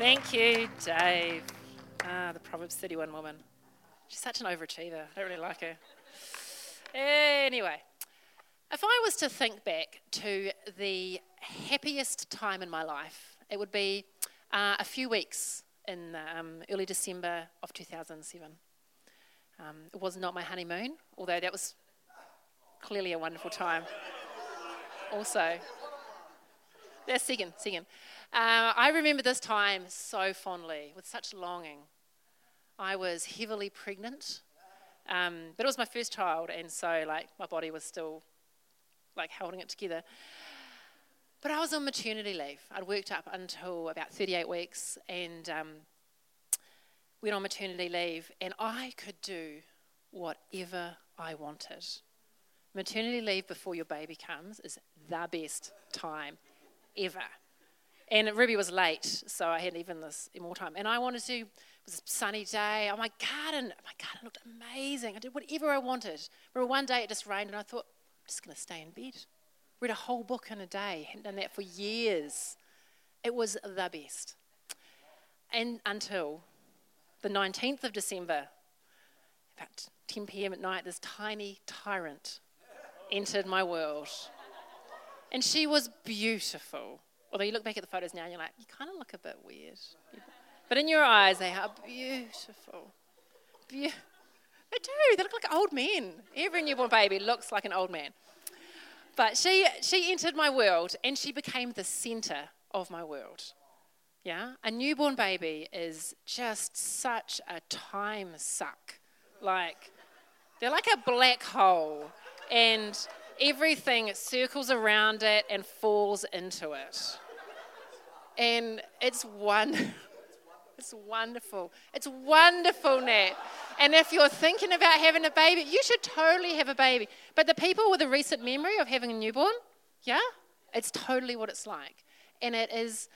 Thank you, Dave. Ah, the Proverbs 31 woman. She's such an overachiever. I don't really like her. Anyway, if I was to think back to the happiest time in my life, it would be uh, a few weeks in um, early December of 2007. Um, it was not my honeymoon, although that was clearly a wonderful time. also, that's second, second. Uh, I remember this time so fondly, with such longing. I was heavily pregnant, um, but it was my first child, and so like my body was still like holding it together. But I was on maternity leave. I'd worked up until about 38 weeks, and um, went on maternity leave, and I could do whatever I wanted. Maternity leave before your baby comes is the best time ever. And Ruby was late, so I had even this more time. And I wanted to, it was a sunny day. Oh, my garden, oh, my garden looked amazing. I did whatever I wanted. Remember one day it just rained, and I thought, I'm just going to stay in bed. Read a whole book in a day. Hadn't done that for years. It was the best. And until the 19th of December, about 10 p.m. at night, this tiny tyrant entered my world. And she was beautiful. Although you look back at the photos now and you're like, you kind of look a bit weird. But in your eyes, they are beautiful. Be- they do. They look like old men. Every newborn baby looks like an old man. But she, she entered my world and she became the center of my world. Yeah? A newborn baby is just such a time suck. Like, they're like a black hole. And everything circles around it and falls into it. And it's one it's wonderful. It's wonderful, Nat. And if you're thinking about having a baby, you should totally have a baby. But the people with a recent memory of having a newborn, yeah, it's totally what it's like. And it is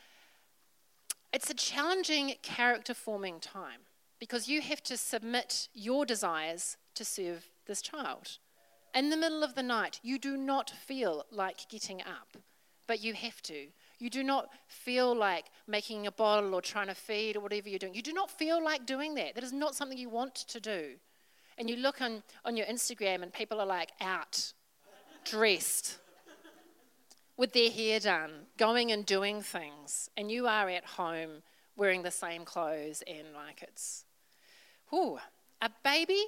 it's a challenging character forming time because you have to submit your desires to serve this child in the middle of the night, you do not feel like getting up, but you have to. You do not feel like making a bottle or trying to feed or whatever you're doing. You do not feel like doing that. That is not something you want to do. And you look on, on your Instagram and people are like out, dressed, with their hair done, going and doing things. And you are at home wearing the same clothes and like it's, whew. A baby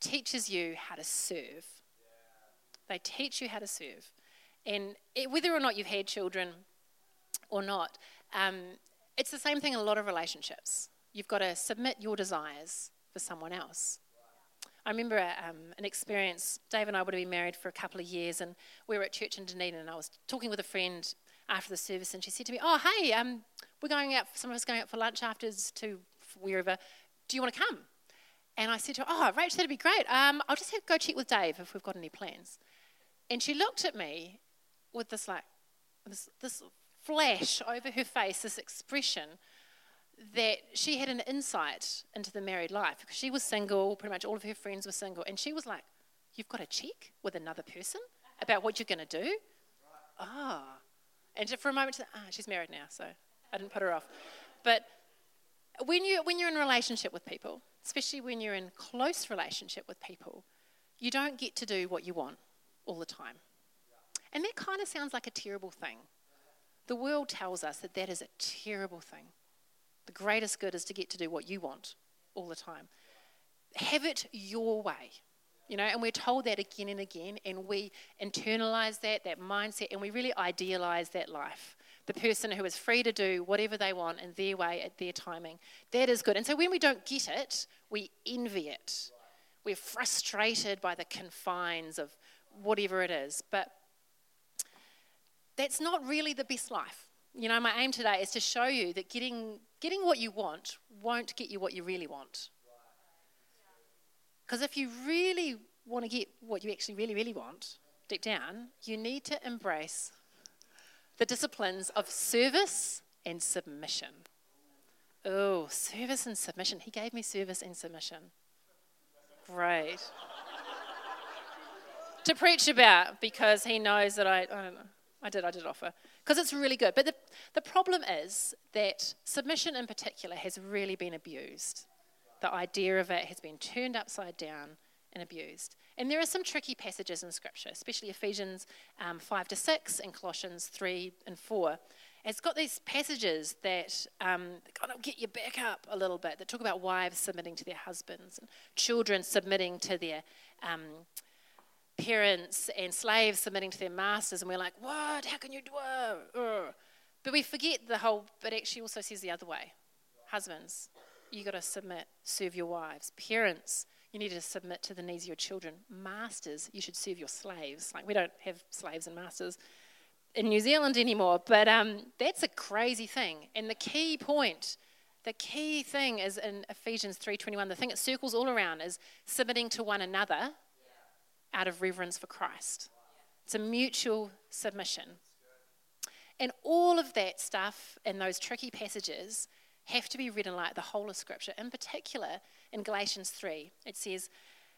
teaches you how to serve. They teach you how to serve. And it, whether or not you've had children or not, um, it's the same thing in a lot of relationships. You've got to submit your desires for someone else. I remember um, an experience. Dave and I would have been married for a couple of years, and we were at church in Dunedin, and I was talking with a friend after the service, and she said to me, "Oh, hey, um, we're going out. Some of us going out for lunch afterwards to wherever. Do you want to come?" And I said to her, "Oh, Rach, that'd be great. Um, I'll just have go check with Dave if we've got any plans." And she looked at me with this like this, this flash over her face, this expression that she had an insight into the married life because she was single, pretty much all of her friends were single, and she was like, You've got to check with another person about what you're going to do? Ah. Oh. And for a moment, ah, she's married now, so I didn't put her off. But when, you, when you're in relationship with people, especially when you're in close relationship with people, you don't get to do what you want all the time. And that kind of sounds like a terrible thing. The world tells us that that is a terrible thing. The greatest good is to get to do what you want all the time. Have it your way. You know, and we're told that again and again, and we internalize that, that mindset, and we really idealize that life. The person who is free to do whatever they want in their way at their timing. That is good. And so when we don't get it, we envy it. We're frustrated by the confines of whatever it is. But that's not really the best life. You know, my aim today is to show you that getting, getting what you want won't get you what you really want. Because if you really want to get what you actually really, really want, deep down, you need to embrace the disciplines of service and submission. Oh, service and submission. He gave me service and submission. Great to preach about because he knows that I, I I did, I did offer because it's really good. But the, the problem is that submission in particular has really been abused. The idea of it has been turned upside down and abused. And there are some tricky passages in Scripture, especially Ephesians um, 5 to 6 and Colossians 3 and 4. It's got these passages that um, kind of get you back up a little bit that talk about wives submitting to their husbands and children submitting to their um, parents and slaves submitting to their masters. And we're like, what? How can you do it? But we forget the whole, but actually also says the other way. Husbands, you got to submit, serve your wives. Parents, you need to submit to the needs of your children. Masters, you should serve your slaves. Like, we don't have slaves and masters in New Zealand anymore, but um, that's a crazy thing. And the key point, the key thing is in Ephesians 3.21, the thing it circles all around is submitting to one another out of reverence for Christ. It's a mutual submission. And all of that stuff in those tricky passages have to be read in light of the whole of Scripture. In particular, in Galatians 3, it says,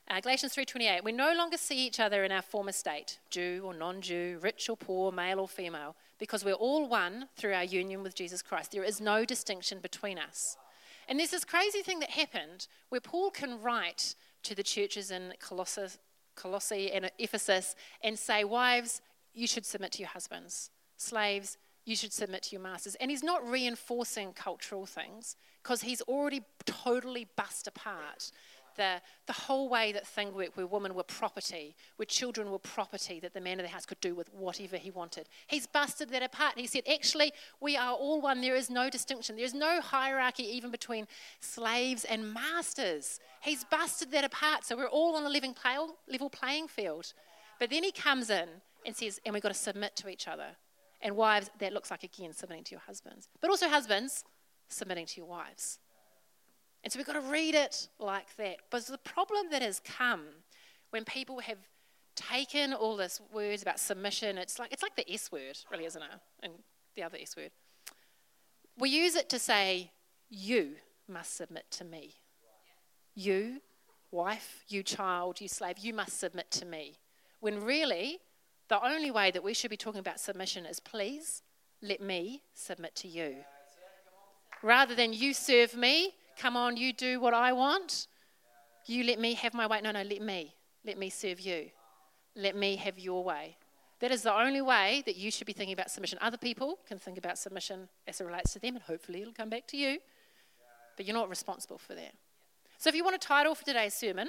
uh, Galatians 3:28, we no longer see each other in our former state, Jew or non-Jew, rich or poor, male or female, because we're all one through our union with Jesus Christ. There is no distinction between us. And there's this crazy thing that happened where Paul can write to the churches in Colossus, Colossae and Ephesus and say, Wives, you should submit to your husbands. Slaves, you should submit to your masters. And he's not reinforcing cultural things because he's already totally bust apart the, the whole way that things worked, where women were property, where children were property that the man of the house could do with whatever he wanted. He's busted that apart. He said, actually, we are all one. There is no distinction. There is no hierarchy even between slaves and masters. He's busted that apart. So we're all on a level playing field. But then he comes in and says, and we've got to submit to each other. And wives, that looks like, again, submitting to your husbands. But also, husbands, submitting to your wives. And so we've got to read it like that. But the problem that has come when people have taken all this words about submission, it's like, it's like the S word, really, isn't it? And the other S word. We use it to say, you must submit to me. You, wife, you child, you slave, you must submit to me. When really, the only way that we should be talking about submission is please let me submit to you. Rather than you serve me, come on, you do what I want, you let me have my way. No, no, let me. Let me serve you. Let me have your way. That is the only way that you should be thinking about submission. Other people can think about submission as it relates to them, and hopefully it'll come back to you. But you're not responsible for that. So if you want a title for today's sermon,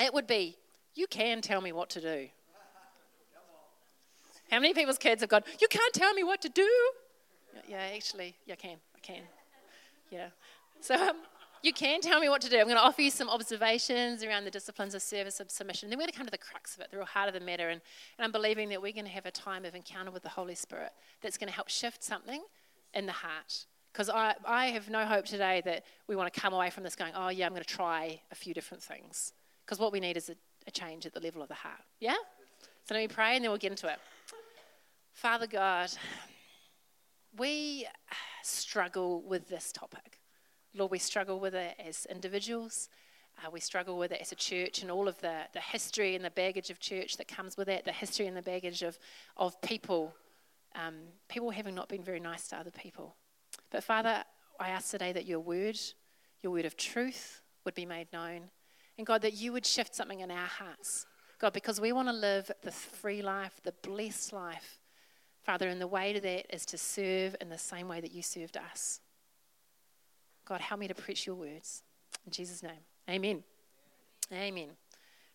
it would be You Can Tell Me What to Do. How many people's kids have gone, You can't tell me what to do? Yeah, actually, yeah, I can. I can. Yeah. So um, you can tell me what to do. I'm going to offer you some observations around the disciplines of service and submission. Then we're going to come to the crux of it, the real heart of the matter. And, and I'm believing that we're going to have a time of encounter with the Holy Spirit that's going to help shift something in the heart. Because I, I have no hope today that we want to come away from this going, oh, yeah, I'm going to try a few different things. Because what we need is a, a change at the level of the heart. Yeah? So let me pray and then we'll get into it. Father God, we struggle with this topic. Lord, we struggle with it as individuals. Uh, we struggle with it as a church and all of the, the history and the baggage of church that comes with it, the history and the baggage of, of people, um, people having not been very nice to other people. But Father, I ask today that your word, your word of truth, would be made known. And God, that you would shift something in our hearts. God, because we want to live the free life, the blessed life. Father, and the way to that is to serve in the same way that you served us. God, help me to preach your words. In Jesus' name, amen. Amen.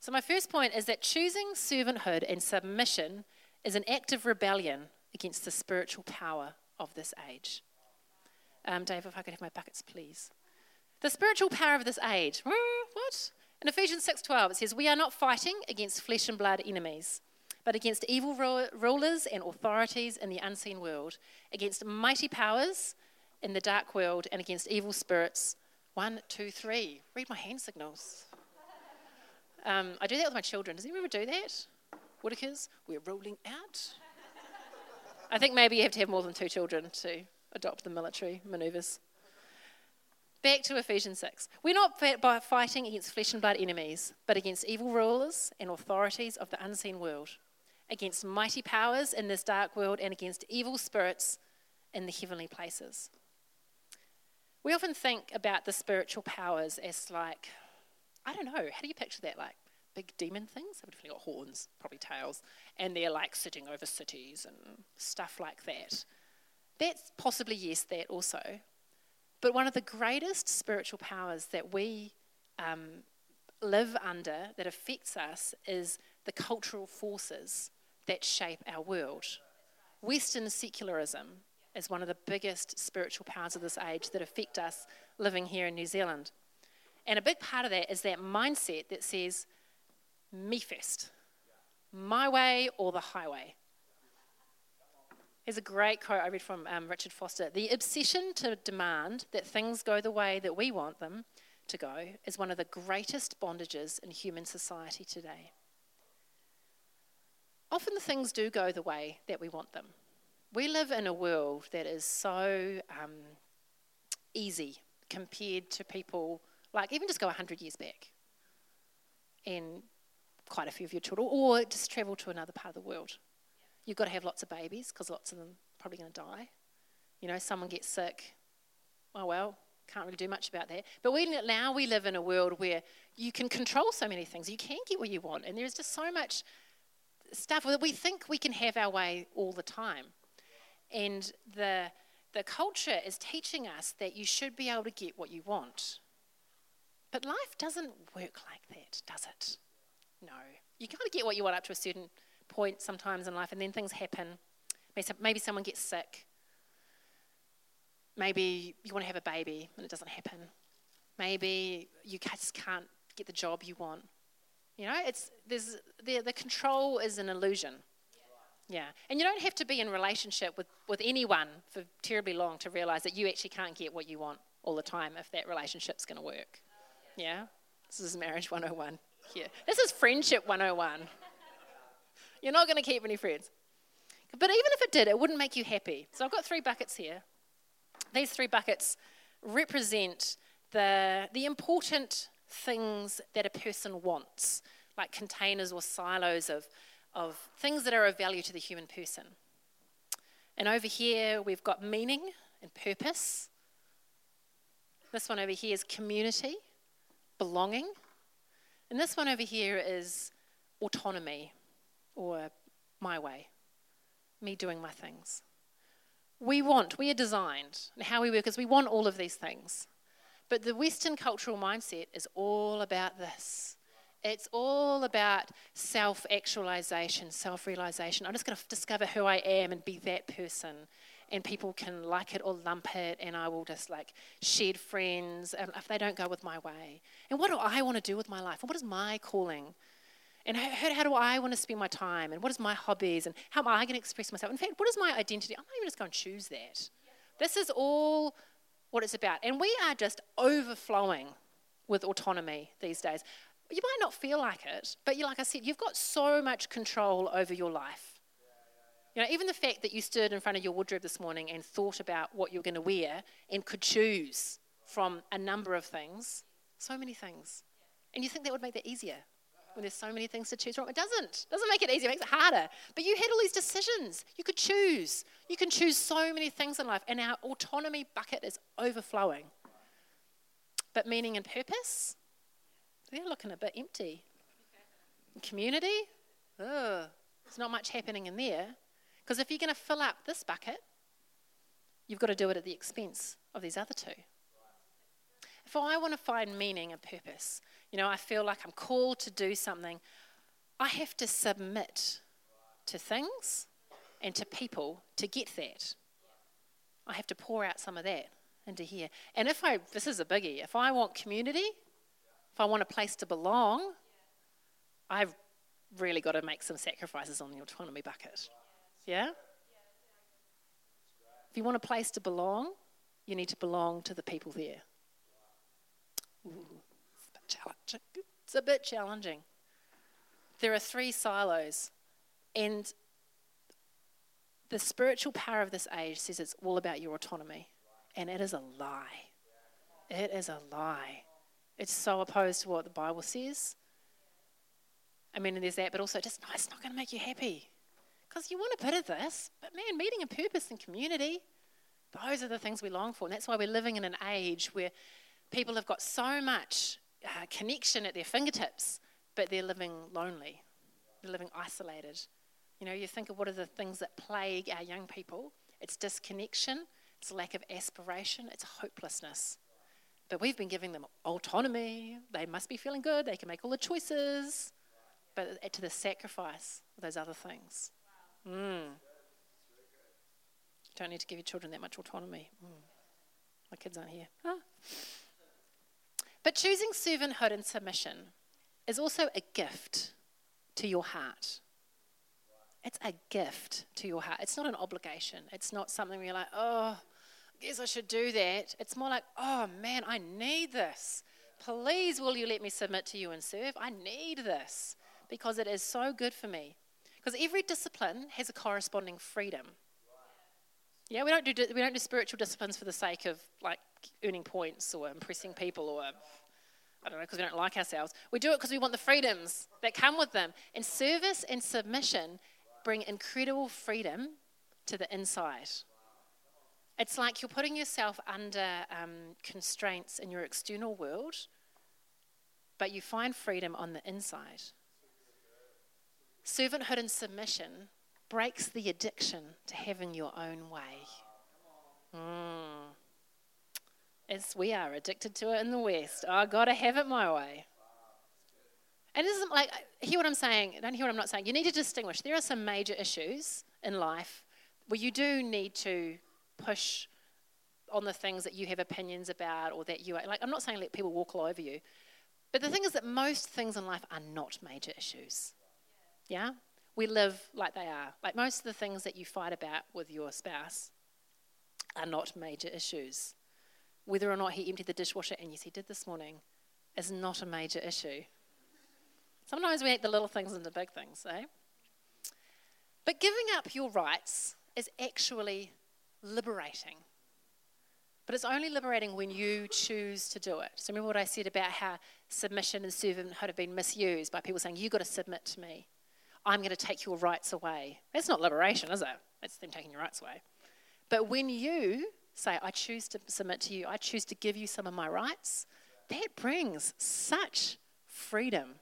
So, my first point is that choosing servanthood and submission is an act of rebellion against the spiritual power of this age. Um, Dave, if I could have my buckets, please. The spiritual power of this age. What? In Ephesians 6:12 it says, "We are not fighting against flesh and blood enemies, but against evil rulers and authorities in the unseen world, against mighty powers in the dark world and against evil spirits. One, two, three. Read my hand signals. Um, I do that with my children. Does anyone ever do that? Whitakers, we're rolling out. I think maybe you have to have more than two children to adopt the military maneuvers. Back to Ephesians 6. We're not by fighting against flesh and blood enemies, but against evil rulers and authorities of the unseen world, against mighty powers in this dark world and against evil spirits in the heavenly places. We often think about the spiritual powers as like, I don't know, how do you picture that? Like big demon things? They've definitely got horns, probably tails, and they're like sitting over cities and stuff like that. That's possibly, yes, that also. But one of the greatest spiritual powers that we um, live under, that affects us, is the cultural forces that shape our world. Western secularism is one of the biggest spiritual powers of this age that affect us living here in New Zealand. And a big part of that is that mindset that says, me first, my way or the highway. There's a great quote I read from um, Richard Foster. The obsession to demand that things go the way that we want them to go is one of the greatest bondages in human society today. Often the things do go the way that we want them. We live in a world that is so um, easy compared to people, like even just go 100 years back and quite a few of your children, or just travel to another part of the world. You've got to have lots of babies because lots of them are probably going to die. You know, someone gets sick. Oh well, can't really do much about that. But we, now we live in a world where you can control so many things. You can get what you want, and there's just so much stuff that we think we can have our way all the time. And the the culture is teaching us that you should be able to get what you want. But life doesn't work like that, does it? No. You kind of get what you want up to a certain point sometimes in life, and then things happen. Maybe someone gets sick. Maybe you want to have a baby and it doesn't happen. Maybe you just can't get the job you want. You know, it's there's the the control is an illusion. Yeah, and you don't have to be in relationship with, with anyone for terribly long to realize that you actually can't get what you want all the time if that relationship's going to work. Yeah, this is marriage 101 here. This is friendship 101. You're not going to keep any friends. But even if it did, it wouldn't make you happy. So I've got three buckets here. These three buckets represent the, the important things that a person wants, like containers or silos of, of things that are of value to the human person. And over here, we've got meaning and purpose. This one over here is community, belonging. And this one over here is autonomy or my way, me doing my things. We want, we are designed, and how we work is we want all of these things. But the Western cultural mindset is all about this. It's all about self actualization, self realization. I'm just going to discover who I am and be that person. And people can like it or lump it, and I will just like shed friends if they don't go with my way. And what do I want to do with my life? And what is my calling? And how, how, do I want to spend my time? And what is my hobbies? And how am I going to express myself? In fact, what is my identity? I'm not even just going to choose that. This is all what it's about. And we are just overflowing with autonomy these days. You might not feel like it, but you, like I said, you've got so much control over your life. You know, even the fact that you stood in front of your wardrobe this morning and thought about what you're going to wear and could choose from a number of things, so many things. And you think that would make that easier when there's so many things to choose from. It doesn't. It doesn't make it easier, it makes it harder. But you had all these decisions. You could choose. You can choose so many things in life, and our autonomy bucket is overflowing. But meaning and purpose, they're looking a bit empty. Community, ugh, there's not much happening in there. Because if you're going to fill up this bucket, you've got to do it at the expense of these other two. If I want to find meaning and purpose, you know, I feel like I'm called to do something, I have to submit to things and to people to get that. I have to pour out some of that into here. And if I, this is a biggie, if I want community, if I want a place to belong, I've really got to make some sacrifices on the autonomy bucket. Yeah? If you want a place to belong, you need to belong to the people there. Ooh challenging. It's a bit challenging. There are three silos, and the spiritual power of this age says it's all about your autonomy, and it is a lie. It is a lie. It's so opposed to what the Bible says. I mean, there's that, but also just no, it's not going to make you happy. Because you want a bit of this, but man, meeting a purpose and community, those are the things we long for. And that's why we're living in an age where people have got so much uh, connection at their fingertips, but they're living lonely, they're living isolated. You know, you think of what are the things that plague our young people it's disconnection, it's lack of aspiration, it's hopelessness. But we've been giving them autonomy. They must be feeling good. They can make all the choices. But to the sacrifice of those other things. Mm. Don't need to give your children that much autonomy. Mm. My kids aren't here. Ah. But choosing servanthood and submission is also a gift to your heart. It's a gift to your heart. It's not an obligation. It's not something where you're like, oh, guess I should do that. It's more like, oh man, I need this. Please, will you let me submit to you and serve? I need this because it is so good for me. Because every discipline has a corresponding freedom. Yeah, we don't do we don't do spiritual disciplines for the sake of like earning points or impressing people or I don't know because we don't like ourselves. We do it because we want the freedoms that come with them. And service and submission bring incredible freedom to the inside. It's like you're putting yourself under um, constraints in your external world, but you find freedom on the inside. Servanthood and submission breaks the addiction to having your own way. Mm. As we are addicted to it in the West. Oh, I gotta have it my way. And isn't like, hear what I'm saying, don't hear what I'm not saying. You need to distinguish. There are some major issues in life where you do need to push on the things that you have opinions about or that you are. Like, I'm not saying let people walk all over you. But the thing is that most things in life are not major issues. Yeah? We live like they are. Like most of the things that you fight about with your spouse are not major issues. Whether or not he emptied the dishwasher, and yes, he did this morning, is not a major issue. Sometimes we make the little things into big things, eh? But giving up your rights is actually liberating. But it's only liberating when you choose to do it. So remember what I said about how submission and servanthood have been misused by people saying, You've got to submit to me. I'm going to take your rights away. That's not liberation, is it? It's them taking your rights away. But when you say, I choose to submit to you, I choose to give you some of my rights, that brings such freedom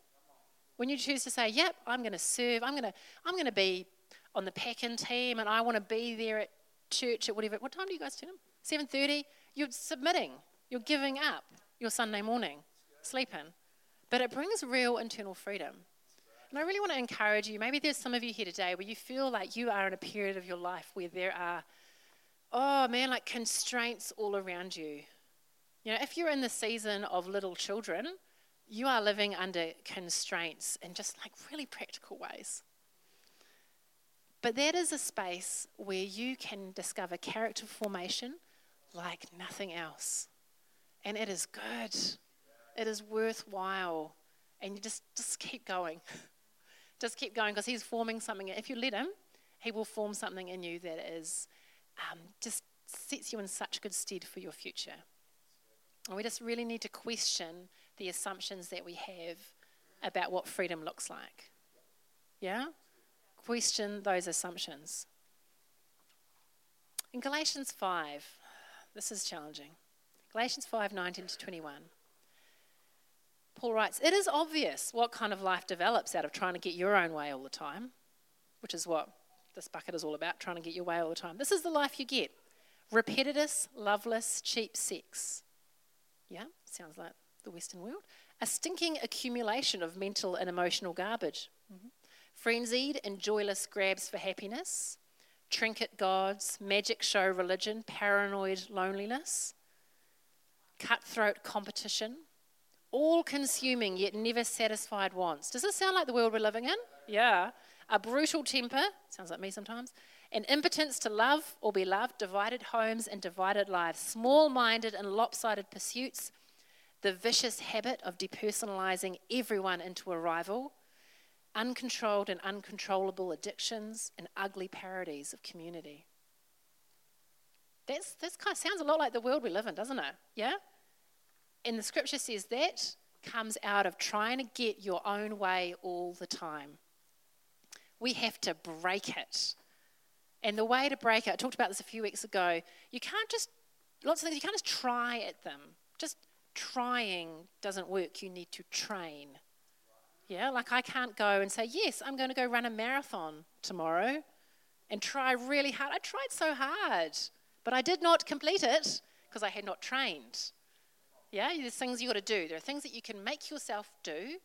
when you choose to say, "Yep, I'm going to serve. I'm going to I'm going to be on the packing team, and I want to be there at church at whatever. What time do you guys turn? Seven thirty. You're submitting. You're giving up your Sunday morning, sleeping, but it brings real internal freedom. And I really want to encourage you. Maybe there's some of you here today where you feel like you are in a period of your life where there are, oh man, like constraints all around you. You know, if you're in the season of little children, you are living under constraints in just like really practical ways. But that is a space where you can discover character formation like nothing else. And it is good. It is worthwhile. And you just, just keep going. just keep going because he's forming something. If you let him, he will form something in you that is um, just sets you in such good stead for your future. And we just really need to question the assumptions that we have about what freedom looks like. Yeah? Question those assumptions. In Galatians 5, this is challenging. Galatians 5 19 to 21. Paul writes, It is obvious what kind of life develops out of trying to get your own way all the time, which is what this bucket is all about, trying to get your way all the time. This is the life you get repetitive, loveless, cheap sex. Yeah, sounds like the Western world, a stinking accumulation of mental and emotional garbage. Mm-hmm. Frenzied and joyless grabs for happiness, trinket gods, magic show religion, paranoid loneliness, cutthroat competition, all consuming yet never satisfied wants. Does this sound like the world we're living in? Yeah. A brutal temper, sounds like me sometimes, an impotence to love or be loved, divided homes and divided lives, small minded and lopsided pursuits the vicious habit of depersonalizing everyone into a rival, uncontrolled and uncontrollable addictions, and ugly parodies of community. That's, that's kind of sounds a lot like the world we live in, doesn't it? Yeah? And the scripture says that comes out of trying to get your own way all the time. we have to break it. And the way to break it, I talked about this a few weeks ago, you can't just, lots of things, you can't just try at them. Just trying doesn't work. You need to train. Yeah, like I can't go and say, yes, I'm going to go run a marathon tomorrow and try really hard. I tried so hard, but I did not complete it because I had not trained. Yeah, there's things you got to do. There are things that you can make yourself do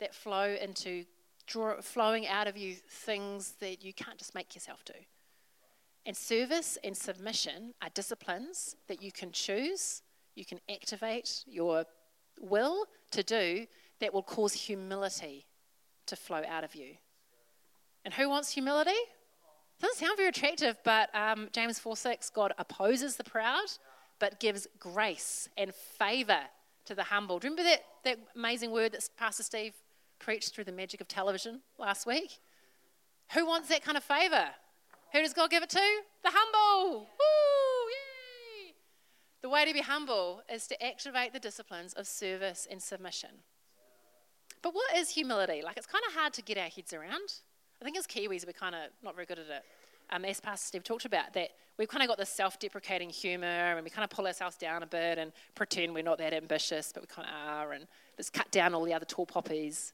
that flow into draw, flowing out of you things that you can't just make yourself do. And service and submission are disciplines that you can choose, you can activate your will to do that will cause humility to flow out of you. And who wants humility? Doesn't sound very attractive, but um, James 4 6, God opposes the proud, but gives grace and favor to the humble. Do you remember that, that amazing word that Pastor Steve preached through the magic of television last week? Who wants that kind of favor? Who does God give it to? The humble. Woo! Yay! The way to be humble is to activate the disciplines of service and submission. But what is humility? Like, it's kind of hard to get our heads around. I think as Kiwis, we're kind of not very good at it. Um, as Pastor Steve talked about, that we've kind of got this self deprecating humor and we kind of pull ourselves down a bit and pretend we're not that ambitious, but we kind of are, and just cut down all the other tall poppies.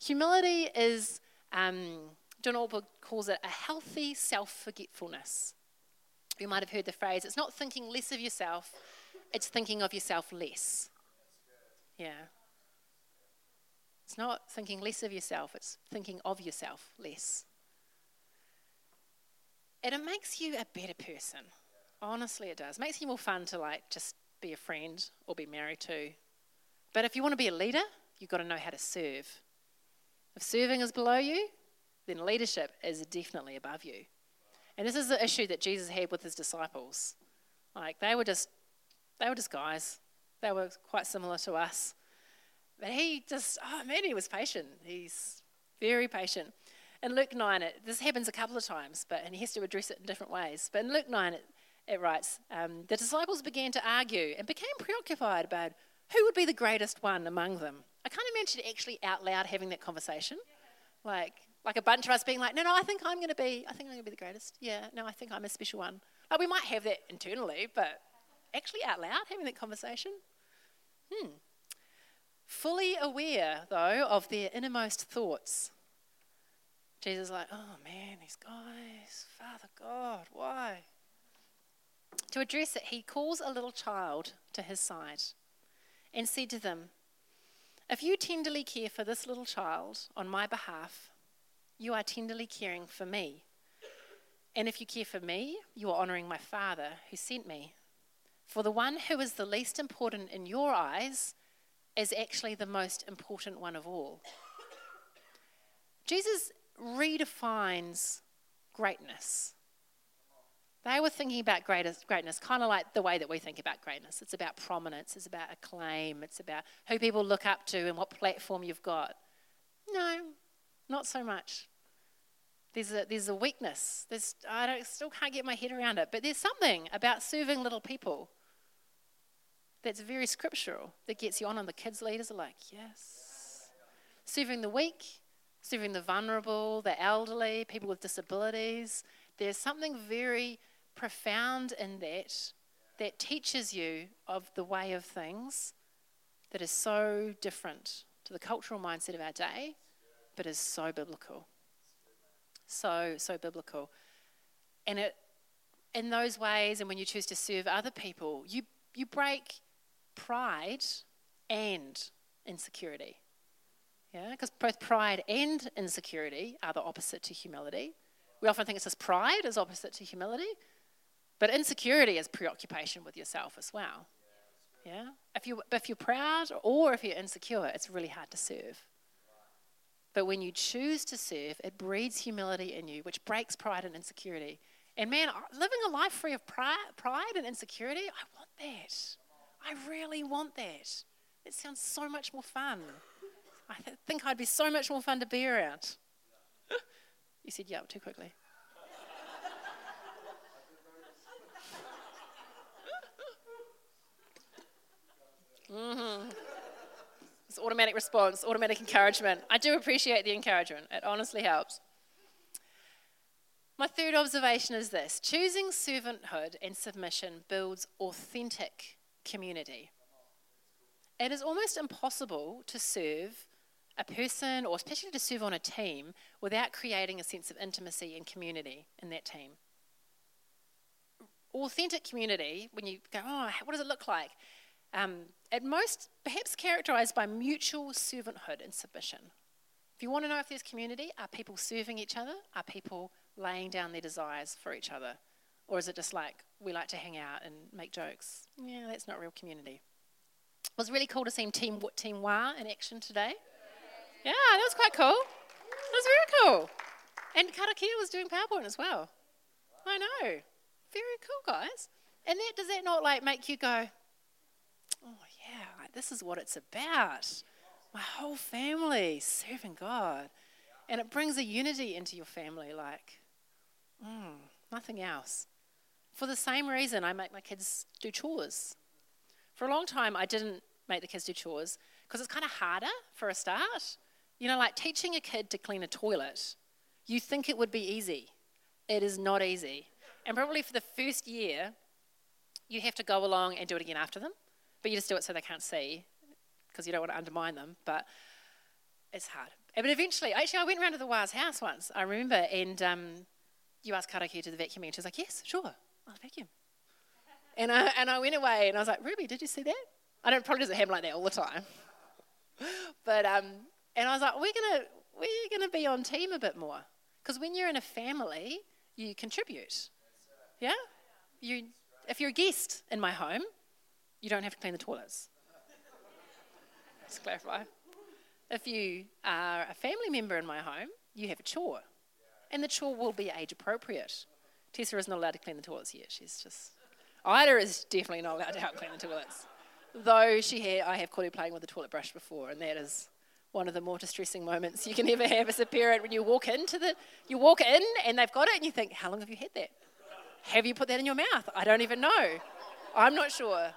Humility is, um, John Ortberg calls it a healthy self forgetfulness. You might have heard the phrase it's not thinking less of yourself, it's thinking of yourself less. Yeah. It's not thinking less of yourself, it's thinking of yourself less. And it makes you a better person. Honestly, it does. It makes you more fun to like just be a friend or be married to. But if you want to be a leader, you've got to know how to serve. If serving is below you, then leadership is definitely above you. And this is the issue that Jesus had with his disciples. Like they were just they were just guys. They were quite similar to us. But he just, oh man, he was patient. He's very patient. In Luke 9, it, this happens a couple of times, but and he has to address it in different ways. But in Luke 9, it, it writes, um, the disciples began to argue and became preoccupied about who would be the greatest one among them. I can't imagine actually out loud having that conversation. Like, like a bunch of us being like, no, no, I think I'm going to be, I think I'm going to be the greatest. Yeah, no, I think I'm a special one. Like, we might have that internally, but actually out loud having that conversation. Fully aware, though, of their innermost thoughts. Jesus is like, oh man, these guys, Father God, why? To address it, he calls a little child to his side and said to them, if you tenderly care for this little child on my behalf, you are tenderly caring for me. And if you care for me, you are honoring my Father who sent me. For the one who is the least important in your eyes is actually the most important one of all. Jesus redefines greatness. They were thinking about greatness, kind of like the way that we think about greatness. It's about prominence, it's about acclaim, it's about who people look up to and what platform you've got. No, not so much. There's a, there's a weakness. There's, I don't, still can't get my head around it, but there's something about serving little people that's very scriptural that gets you on, and the kids' leaders are like, yes. Serving the weak, serving the vulnerable, the elderly, people with disabilities. There's something very profound in that that teaches you of the way of things that is so different to the cultural mindset of our day, but is so biblical. So, so biblical. And it, in those ways, and when you choose to serve other people, you, you break pride and insecurity. Yeah, because both pride and insecurity are the opposite to humility. We often think it's just pride is opposite to humility, but insecurity is preoccupation with yourself as well. Yeah? If, you, if you're proud or if you're insecure, it's really hard to serve. But when you choose to serve, it breeds humility in you, which breaks pride and insecurity. And man, living a life free of pride and insecurity, I want that. I really want that. It sounds so much more fun. I th- think I'd be so much more fun to be around. you said, yeah, too quickly. Mm-hmm. It's automatic response, automatic encouragement. I do appreciate the encouragement. It honestly helps. My third observation is this choosing servanthood and submission builds authentic community. It is almost impossible to serve a person, or especially to serve on a team, without creating a sense of intimacy and community in that team. Authentic community, when you go, oh, what does it look like? Um, at most, perhaps characterized by mutual servanthood and submission. If you want to know if there's community, are people serving each other? Are people laying down their desires for each other? Or is it just like we like to hang out and make jokes? Yeah, that's not real community. It was really cool to see Team, team Wa in action today. Yeah, that was quite cool. That was very cool. And Karakia was doing PowerPoint as well. I know. Very cool, guys. And that, does that not like make you go, oh yeah, like, this is what it's about. My whole family serving God. And it brings a unity into your family like mm, nothing else. For the same reason, I make my kids do chores. For a long time, I didn't make the kids do chores because it's kind of harder for a start. You know, like teaching a kid to clean a toilet, you think it would be easy. It is not easy. And probably for the first year, you have to go along and do it again after them, but you just do it so they can't see because you don't want to undermine them. But it's hard. But eventually, actually, I went around to the Wa's house once, I remember, and um, you asked Karakia to the vacuum, and she was like, Yes, sure, I'll vacuum. And I, and I went away, and I was like, Ruby, did you see that? I don't probably doesn't happen like that all the time. but um, and I was like, we're gonna we're gonna be on team a bit more because when you're in a family, you contribute. Yeah, you if you're a guest in my home, you don't have to clean the toilets. Let's clarify. If you are a family member in my home, you have a chore, and the chore will be age appropriate. Tessa is not allowed to clean the toilets yet. She's just Ida is definitely not allowed to help clean the toilets. Though she had, I have caught her playing with the toilet brush before, and that is one of the more distressing moments you can ever have as a parent when you walk into the, you walk in and they've got it, and you think, how long have you had that? Have you put that in your mouth? I don't even know. I'm not sure.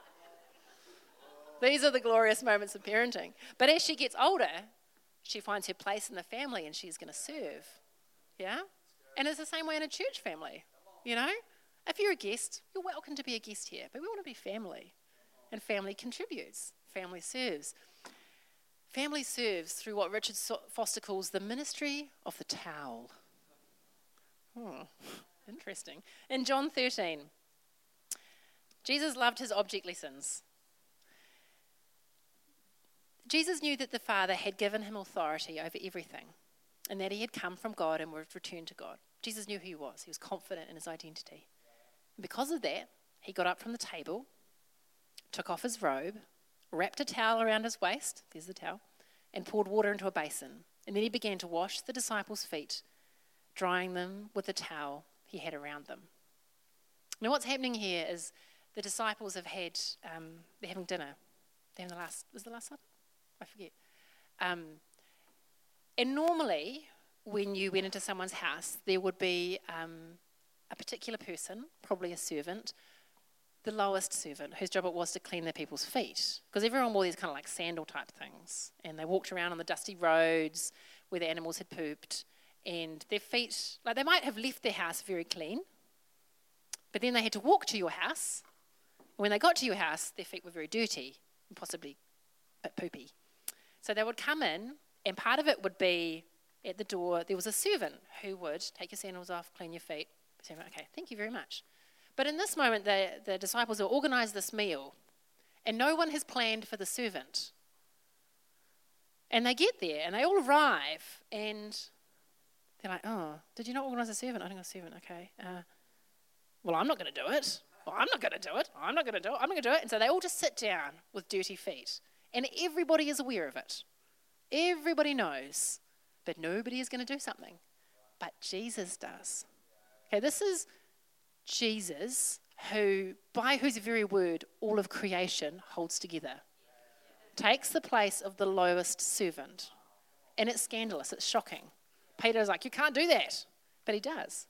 These are the glorious moments of parenting. But as she gets older, she finds her place in the family and she's going to serve. Yeah? And it's the same way in a church family. You know? If you're a guest, you're welcome to be a guest here, but we want to be family. And family contributes, family serves. Family serves through what Richard Foster calls the ministry of the towel. Hmm, interesting. In John 13, Jesus loved his object lessons. Jesus knew that the Father had given him authority over everything and that he had come from God and would return to God. Jesus knew who he was, he was confident in his identity. And because of that, he got up from the table, took off his robe, wrapped a towel around his waist, there's the towel, and poured water into a basin. And then he began to wash the disciples' feet, drying them with the towel he had around them. Now, what's happening here is the disciples have had, um, they're having dinner. They're having the last, was the last supper? I forget. Um, and normally, when you went into someone's house, there would be um, a particular person, probably a servant, the lowest servant, whose job it was to clean their people's feet. Because everyone wore these kind of like sandal type things. And they walked around on the dusty roads where the animals had pooped. And their feet, like they might have left their house very clean, but then they had to walk to your house. When they got to your house, their feet were very dirty and possibly a bit poopy. So they would come in, and part of it would be at the door, there was a servant who would take your sandals off, clean your feet. Okay, thank you very much. But in this moment, the, the disciples have organized this meal, and no one has planned for the servant. And they get there, and they all arrive, and they're like, oh, did you not organize a servant? I think a servant, okay. Uh, well, I'm not going to do it. Well, I'm not going to do it. I'm not going to do it. I'm not going to do it. And so they all just sit down with dirty feet. And everybody is aware of it. Everybody knows. But nobody is going to do something. But Jesus does. Okay, this is Jesus, who, by whose very word, all of creation holds together, takes the place of the lowest servant. And it's scandalous, it's shocking. Peter's like, You can't do that. But he does.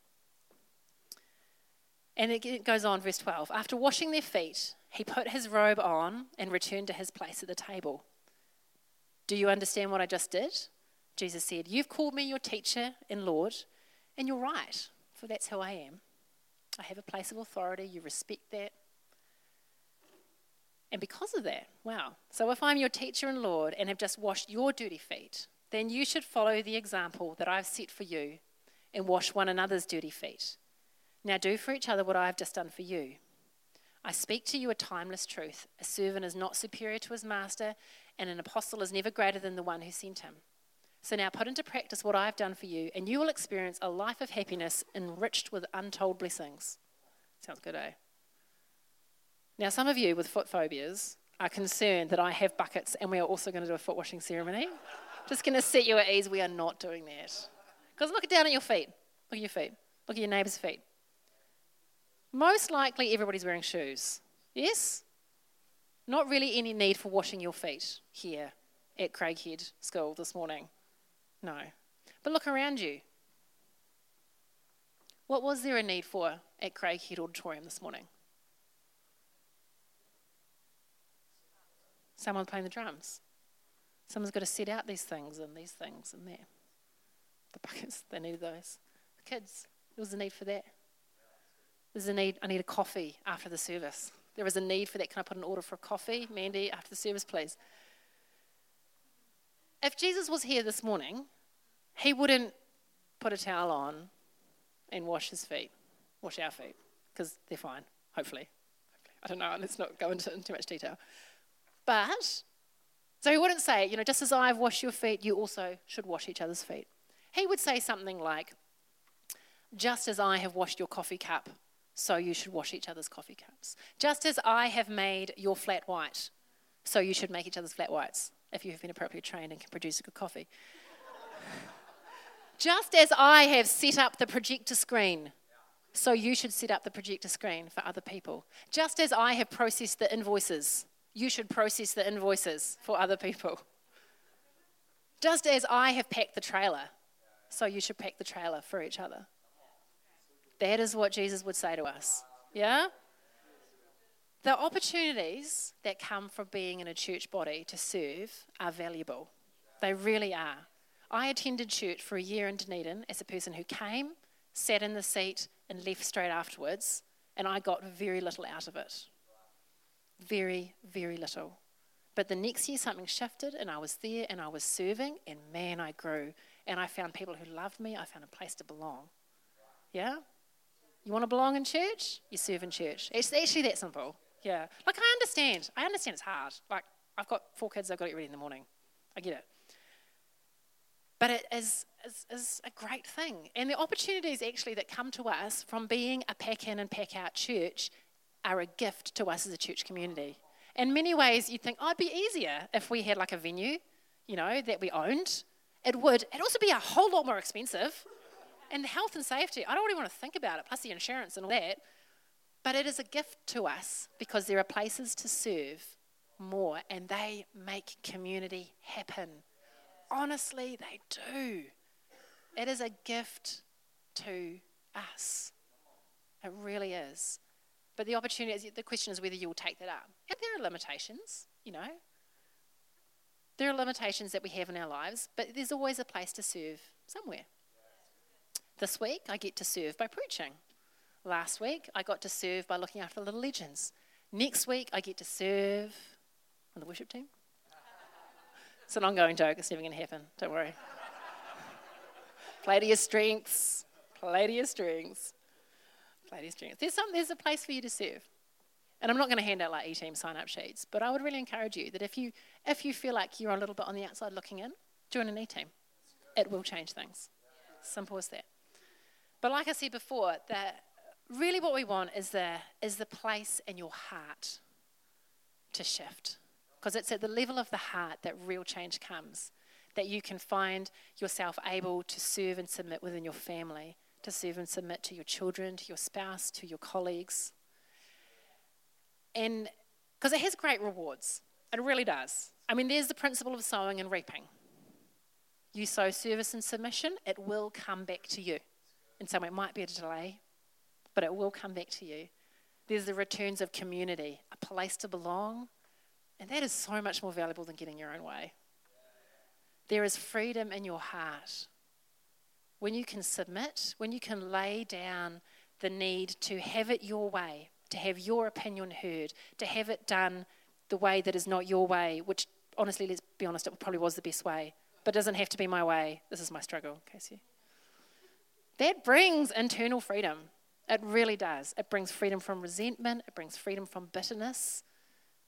And it goes on, verse 12. After washing their feet, he put his robe on and returned to his place at the table. Do you understand what I just did? Jesus said, You've called me your teacher and Lord, and you're right for that's who I am. I have a place of authority. You respect that. And because of that, wow. So if I'm your teacher and Lord and have just washed your dirty feet, then you should follow the example that I've set for you and wash one another's dirty feet. Now do for each other what I have just done for you. I speak to you a timeless truth. A servant is not superior to his master, and an apostle is never greater than the one who sent him. So now put into practice what I have done for you, and you will experience a life of happiness enriched with untold blessings. Sounds good, eh? Now, some of you with foot phobias are concerned that I have buckets and we are also going to do a foot washing ceremony. Just going to set you at ease. We are not doing that. Because look down at your feet. Look at your feet. Look at your neighbour's feet. Most likely, everybody's wearing shoes. Yes? Not really any need for washing your feet here at Craighead School this morning. No. But look around you. What was there a need for at Craighead Auditorium this morning? Someone playing the drums. Someone's got to set out these things and these things and there. The buckets, they needed those. The kids, there was a need for that. There's a need, I need a coffee after the service. There is a need for that. Can I put an order for a coffee, Mandy, after the service, please? If Jesus was here this morning, he wouldn't put a towel on and wash his feet, wash our feet, because they're fine, hopefully. I don't know, let's not go into too much detail. But, so he wouldn't say, you know, just as I've washed your feet, you also should wash each other's feet. He would say something like, just as I have washed your coffee cup, so you should wash each other's coffee cups. Just as I have made your flat white, so you should make each other's flat whites if you have been appropriately trained and can produce a good coffee. Just as I have set up the projector screen, so you should set up the projector screen for other people. Just as I have processed the invoices, you should process the invoices for other people. Just as I have packed the trailer, so you should pack the trailer for each other. That is what Jesus would say to us. Yeah? The opportunities that come from being in a church body to serve are valuable. They really are. I attended church for a year in Dunedin as a person who came, sat in the seat, and left straight afterwards, and I got very little out of it. Very, very little. But the next year, something shifted, and I was there and I was serving, and man, I grew. And I found people who loved me. I found a place to belong. Yeah? You want to belong in church? You serve in church. It's actually that simple. Yeah. Like, I understand. I understand it's hard. Like, I've got four kids, I've got to get ready in the morning. I get it. But it is, is, is a great thing. And the opportunities actually that come to us from being a pack in and pack out church are a gift to us as a church community. In many ways, you'd think, oh, it'd be easier if we had like a venue, you know, that we owned. It would. It'd also be a whole lot more expensive. And the health and safety, I don't really want to think about it, plus the insurance and all that. But it is a gift to us because there are places to serve more and they make community happen. Honestly, they do. It is a gift to us. It really is. But the opportunity is, the question is whether you will take that up. And there are limitations, you know. There are limitations that we have in our lives, but there's always a place to serve somewhere. This week, I get to serve by preaching. Last week, I got to serve by looking after the little legends. Next week, I get to serve on the worship team. It's an ongoing joke, it's never going to happen, don't worry. play to your strengths, play to your strengths, play to your strengths. There's, some, there's a place for you to serve. And I'm not going to hand out like e-team sign-up sheets, but I would really encourage you that if you, if you feel like you're a little bit on the outside looking in, join an e-team. It will change things. Simple as that. But like I said before, that really what we want is the, is the place in your heart to shift. Because it's at the level of the heart that real change comes. That you can find yourself able to serve and submit within your family, to serve and submit to your children, to your spouse, to your colleagues. And because it has great rewards, it really does. I mean, there's the principle of sowing and reaping. You sow service and submission, it will come back to you. Some way, it might be a delay, but it will come back to you. There's the returns of community, a place to belong, and that is so much more valuable than getting your own way. There is freedom in your heart. when you can submit, when you can lay down the need to have it your way, to have your opinion heard, to have it done the way that is not your way, which honestly, let's be honest, it probably was the best way, but doesn't have to be my way. This is my struggle, Casey. That brings internal freedom. It really does. It brings freedom from resentment, it brings freedom from bitterness.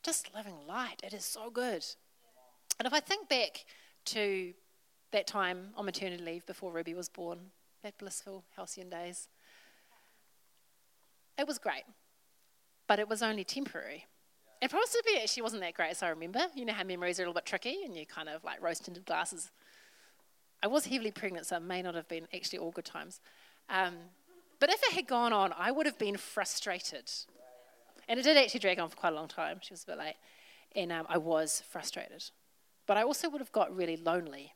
Just living light. It is so good. And if I think back to that time on maternity leave before Ruby was born, that blissful, halcyon days, it was great, but it was only temporary. And possibly actually wasn't that great as I remember. You know how memories are a little bit tricky and you kind of like rose tinted glasses. I was heavily pregnant, so it may not have been actually all good times. Um, but if it had gone on, I would have been frustrated. And it did actually drag on for quite a long time. She was a bit late. And um, I was frustrated. But I also would have got really lonely.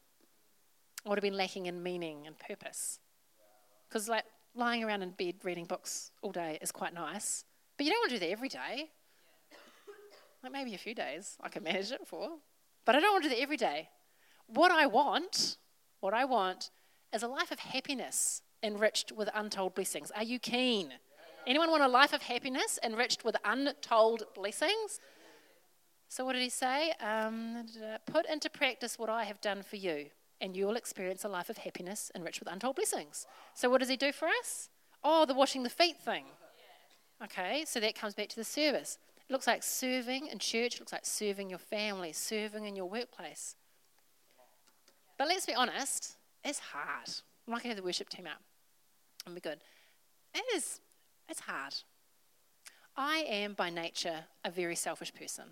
I would have been lacking in meaning and purpose. Because, like, lying around in bed reading books all day is quite nice. But you don't want to do that every day. Like, maybe a few days I can manage it for. But I don't want to do that every day. What I want, what I want, is a life of happiness enriched with untold blessings. Are you keen? Anyone want a life of happiness enriched with untold blessings? So, what did he say? Um, put into practice what I have done for you, and you will experience a life of happiness enriched with untold blessings. So, what does he do for us? Oh, the washing the feet thing. Okay, so that comes back to the service. It looks like serving in church, it looks like serving your family, serving in your workplace. But let's be honest, it's hard. I'm not going to have the worship team out and be good. It is, it's hard. I am by nature a very selfish person.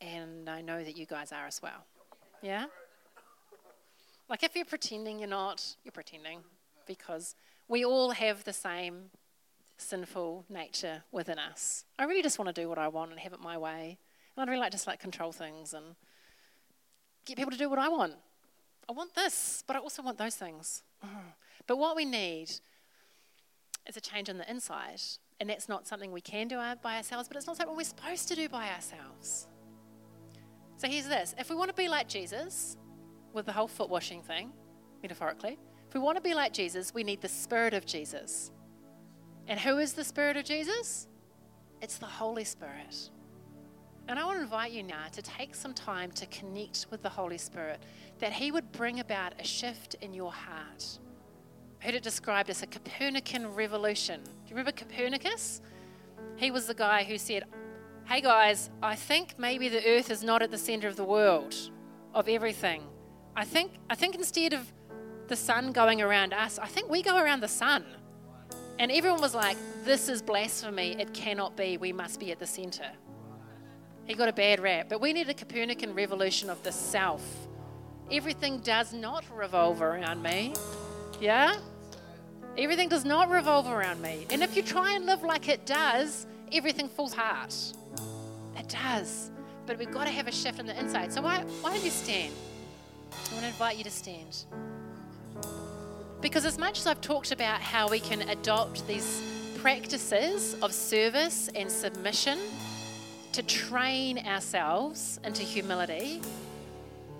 And I know that you guys are as well. Yeah? Like if you're pretending you're not, you're pretending because we all have the same sinful nature within us. I really just want to do what I want and have it my way. And I'd really like to just like control things and get people to do what I want. I want this, but I also want those things. Mm-hmm. But what we need is a change on the inside. And that's not something we can do uh, by ourselves, but it's not something we're supposed to do by ourselves. So here's this if we want to be like Jesus, with the whole foot washing thing, metaphorically, if we want to be like Jesus, we need the Spirit of Jesus. And who is the Spirit of Jesus? It's the Holy Spirit. And I want to invite you now to take some time to connect with the Holy Spirit, that He would bring about a shift in your heart. I heard it described as a Copernican revolution. Do you remember Copernicus? He was the guy who said, Hey guys, I think maybe the earth is not at the center of the world, of everything. I think, I think instead of the sun going around us, I think we go around the sun. And everyone was like, This is blasphemy. It cannot be. We must be at the center. He got a bad rap. But we need a Copernican revolution of the self. Everything does not revolve around me. Yeah? Everything does not revolve around me. And if you try and live like it does, everything falls apart. It does. But we've got to have a shift on the inside. So why, why don't you stand? I want to invite you to stand. Because as much as I've talked about how we can adopt these practices of service and submission to train ourselves into humility,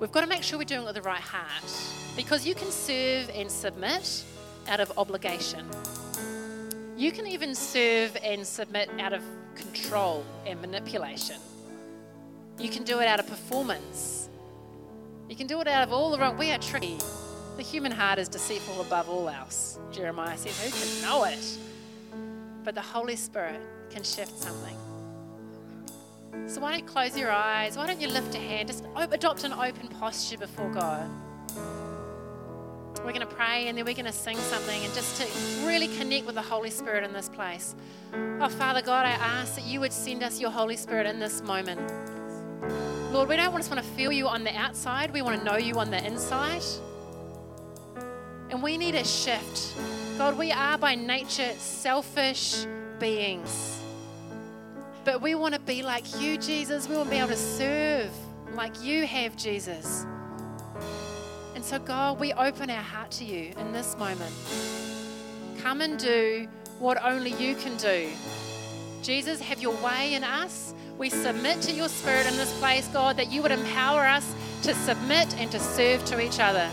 we've got to make sure we're doing it with the right heart. Because you can serve and submit out of obligation. You can even serve and submit out of control and manipulation. You can do it out of performance. You can do it out of all the wrong. We are tricky. The human heart is deceitful above all else. Jeremiah says, Who can know it? But the Holy Spirit can shift something. So why don't you close your eyes? Why don't you lift a hand? Just adopt an open posture before God. We're going to pray and then we're going to sing something and just to really connect with the Holy Spirit in this place. Oh, Father God, I ask that you would send us your Holy Spirit in this moment. Lord, we don't just want to feel you on the outside, we want to know you on the inside. And we need a shift. God, we are by nature selfish beings. But we want to be like you, Jesus. We want to be able to serve like you have, Jesus. And so, God, we open our heart to you in this moment. Come and do what only you can do. Jesus, have your way in us. We submit to your spirit in this place, God, that you would empower us to submit and to serve to each other.